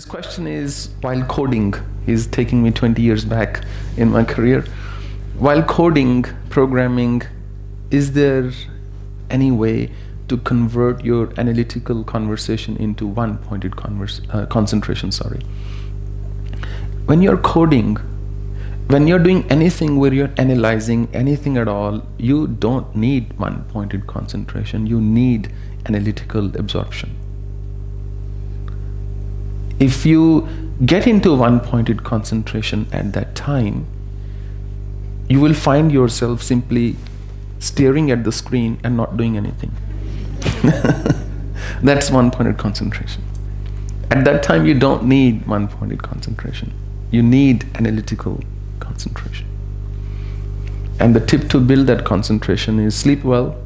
His question is while coding, he's taking me 20 years back in my career. While coding, programming, is there any way to convert your analytical conversation into one pointed converse, uh, concentration? Sorry. When you're coding, when you're doing anything where you're analyzing anything at all, you don't need one pointed concentration, you need analytical absorption if you get into one pointed concentration at that time, you will find yourself simply staring at the screen and not doing anything. That's one pointed concentration. At that time, you don't need one pointed concentration, you need analytical concentration. And the tip to build that concentration is sleep well,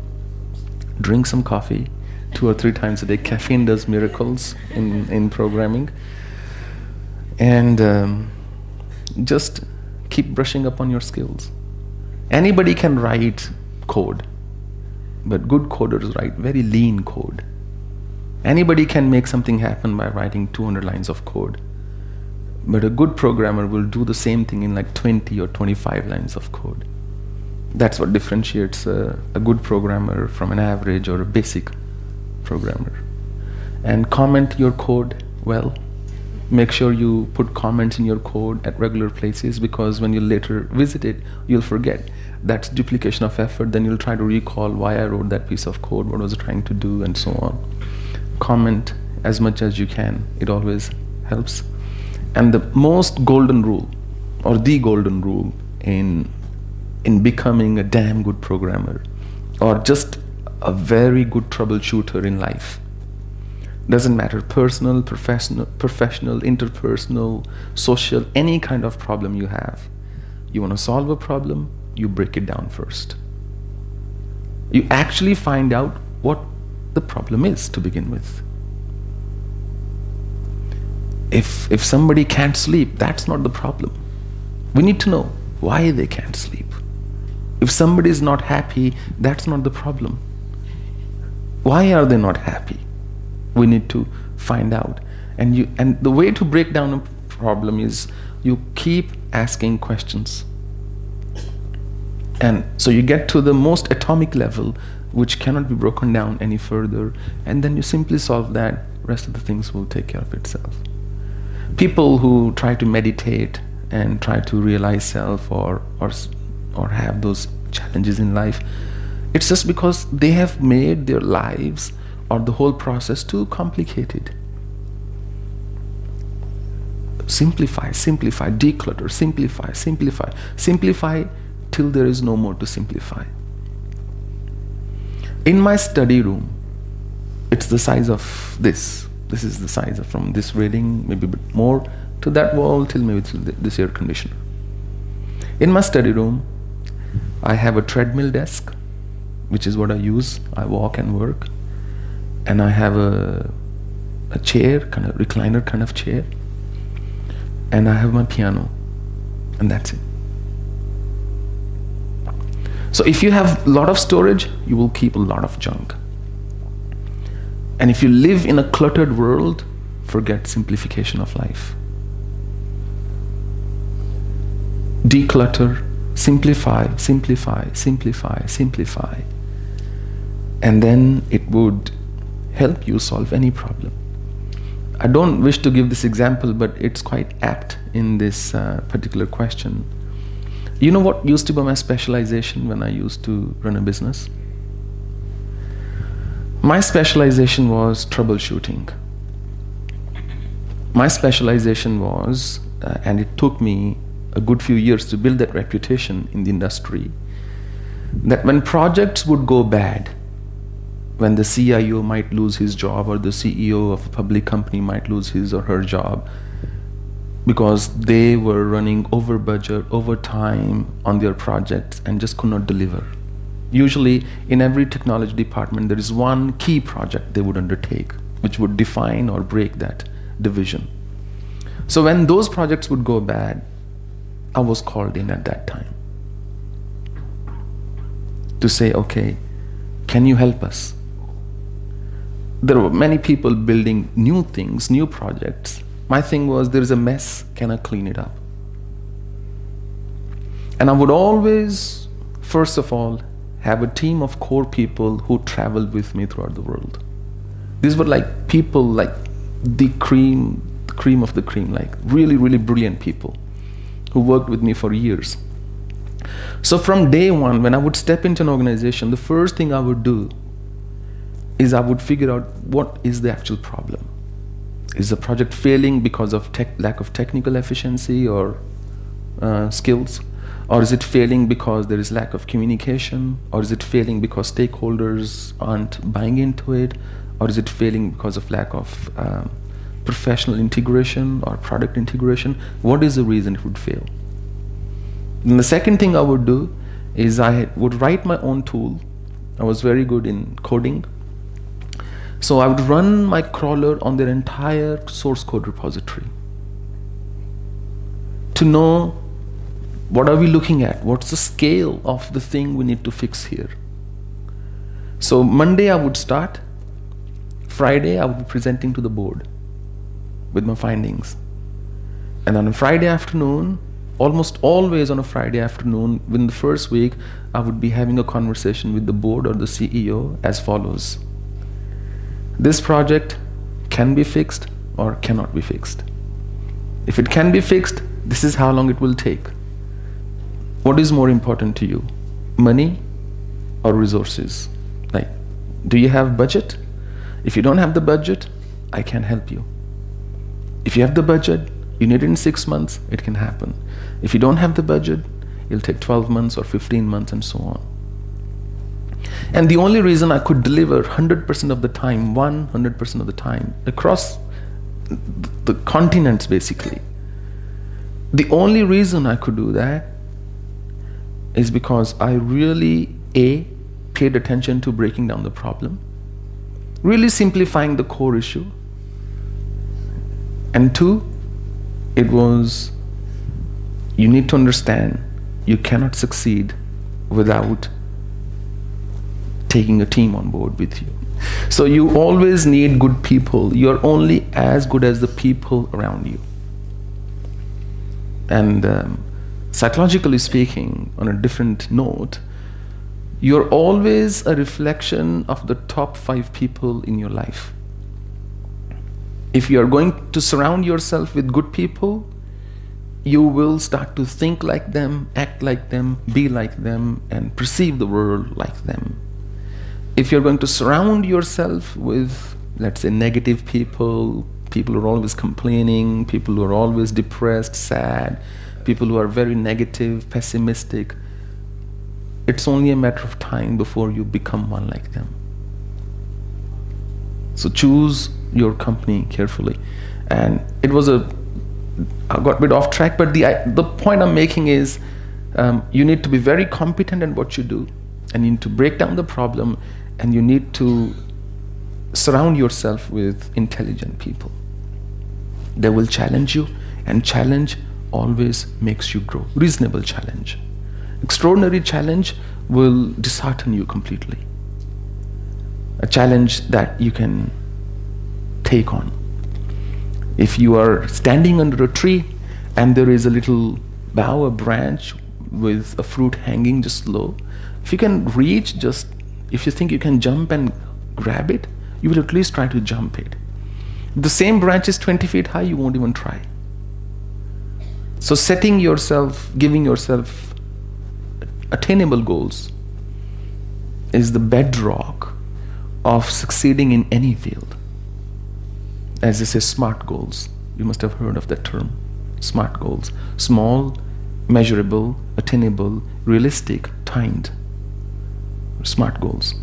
drink some coffee, two or three times a day. Caffeine does miracles in, in programming. And um, just keep brushing up on your skills. Anybody can write code, but good coders write very lean code. Anybody can make something happen by writing 200 lines of code. But a good programmer will do the same thing in like 20 or 25 lines of code. That's what differentiates a, a good programmer from an average or a basic programmer. And comment your code well. Make sure you put comments in your code at regular places because when you later visit it, you'll forget. That's duplication of effort. Then you'll try to recall why I wrote that piece of code, what I was I trying to do, and so on. Comment as much as you can, it always helps. And the most golden rule, or the golden rule, in, in becoming a damn good programmer, or just a very good troubleshooter in life. Doesn't matter, personal, professional, professional, interpersonal, social, any kind of problem you have. You want to solve a problem, you break it down first. You actually find out what the problem is to begin with. If, if somebody can't sleep, that's not the problem. We need to know why they can't sleep. If somebody is not happy, that's not the problem. Why are they not happy? We need to find out. And you and the way to break down a problem is you keep asking questions. And so you get to the most atomic level, which cannot be broken down any further, and then you simply solve that. Rest of the things will take care of itself. People who try to meditate and try to realize self or or or have those challenges in life it's just because they have made their lives or the whole process too complicated. Simplify, simplify, declutter, simplify, simplify, simplify till there is no more to simplify. In my study room, it's the size of this. This is the size of from this reading, maybe a bit more, to that wall till maybe this air conditioner. In my study room, I have a treadmill desk which is what I use. I walk and work, and I have a a chair, kind of recliner kind of chair, and I have my piano, and that's it. So if you have a lot of storage, you will keep a lot of junk. And if you live in a cluttered world, forget simplification of life. Declutter, simplify, simplify, simplify, simplify and then it would help you solve any problem. I don't wish to give this example, but it's quite apt in this uh, particular question. You know what used to be my specialization when I used to run a business? My specialization was troubleshooting. My specialization was, uh, and it took me a good few years to build that reputation in the industry, that when projects would go bad, when the CIO might lose his job or the CEO of a public company might lose his or her job because they were running over budget, over time on their projects and just could not deliver. Usually, in every technology department, there is one key project they would undertake which would define or break that division. So, when those projects would go bad, I was called in at that time to say, okay, can you help us? there were many people building new things, new projects, My thing was there is a mess, can I clean it up? And I would always, first of all, have a team of core people who traveled with me throughout the world. These were like people like the cream, the cream of the cream, like really, really brilliant people who worked with me for years. So from day one, when I would step into an organization, the first thing I would do is I would figure out what is the actual problem. Is the project failing because of tech, lack of technical efficiency or uh, skills? Or is it failing because there is lack of communication? Or is it failing because stakeholders aren't buying into it? Or is it failing because of lack of um, professional integration or product integration? What is the reason it would fail? And the second thing I would do is I would write my own tool. I was very good in coding. So I would run my crawler on their entire source code repository to know what are we looking at? What's the scale of the thing we need to fix here? So Monday I would start. Friday I would be presenting to the board with my findings. And on a Friday afternoon, almost always on a Friday afternoon, within the first week, I would be having a conversation with the board or the CEO as follows This project can be fixed or cannot be fixed. If it can be fixed, this is how long it will take. What is more important to you, money or resources? Like, do you have budget? If you don't have the budget, I can help you. If you have the budget, you need it in six months, it can happen. If you don't have the budget, it'll take 12 months or 15 months and so on. And the only reason I could deliver 100% of the time, 100% of the time, across the continents basically, the only reason I could do that is because I really, A, paid attention to breaking down the problem, really simplifying the core issue, and two, it was you need to understand you cannot succeed without taking a team on board with you. So you always need good people. You're only as good as the people around you. And um, psychologically speaking, on a different note, you're always a reflection of the top five people in your life. If you are going to surround yourself with good people, you will start to think like them, act like them, be like them, and perceive the world like them. If you're going to surround yourself with, let's say, negative people, people who are always complaining, people who are always depressed, sad, people who are very negative, pessimistic, it's only a matter of time before you become one like them. So choose your company carefully. And it was a, I got a bit off track, but the, the point I'm making is um, you need to be very competent in what you do, and you need to break down the problem, and you need to surround yourself with intelligent people. They will challenge you, and challenge always makes you grow. Reasonable challenge. Extraordinary challenge will dishearten you completely. A challenge that you can take on. If you are standing under a tree and there is a little bough, a branch with a fruit hanging just low, if you can reach just, if you think you can jump and grab it, you will at least try to jump it. The same branch is 20 feet high, you won't even try. So, setting yourself, giving yourself attainable goals is the bedrock of succeeding in any field. As they say, SMART goals. You must have heard of that term. SMART goals. Small, measurable, attainable, realistic, timed. SMART goals.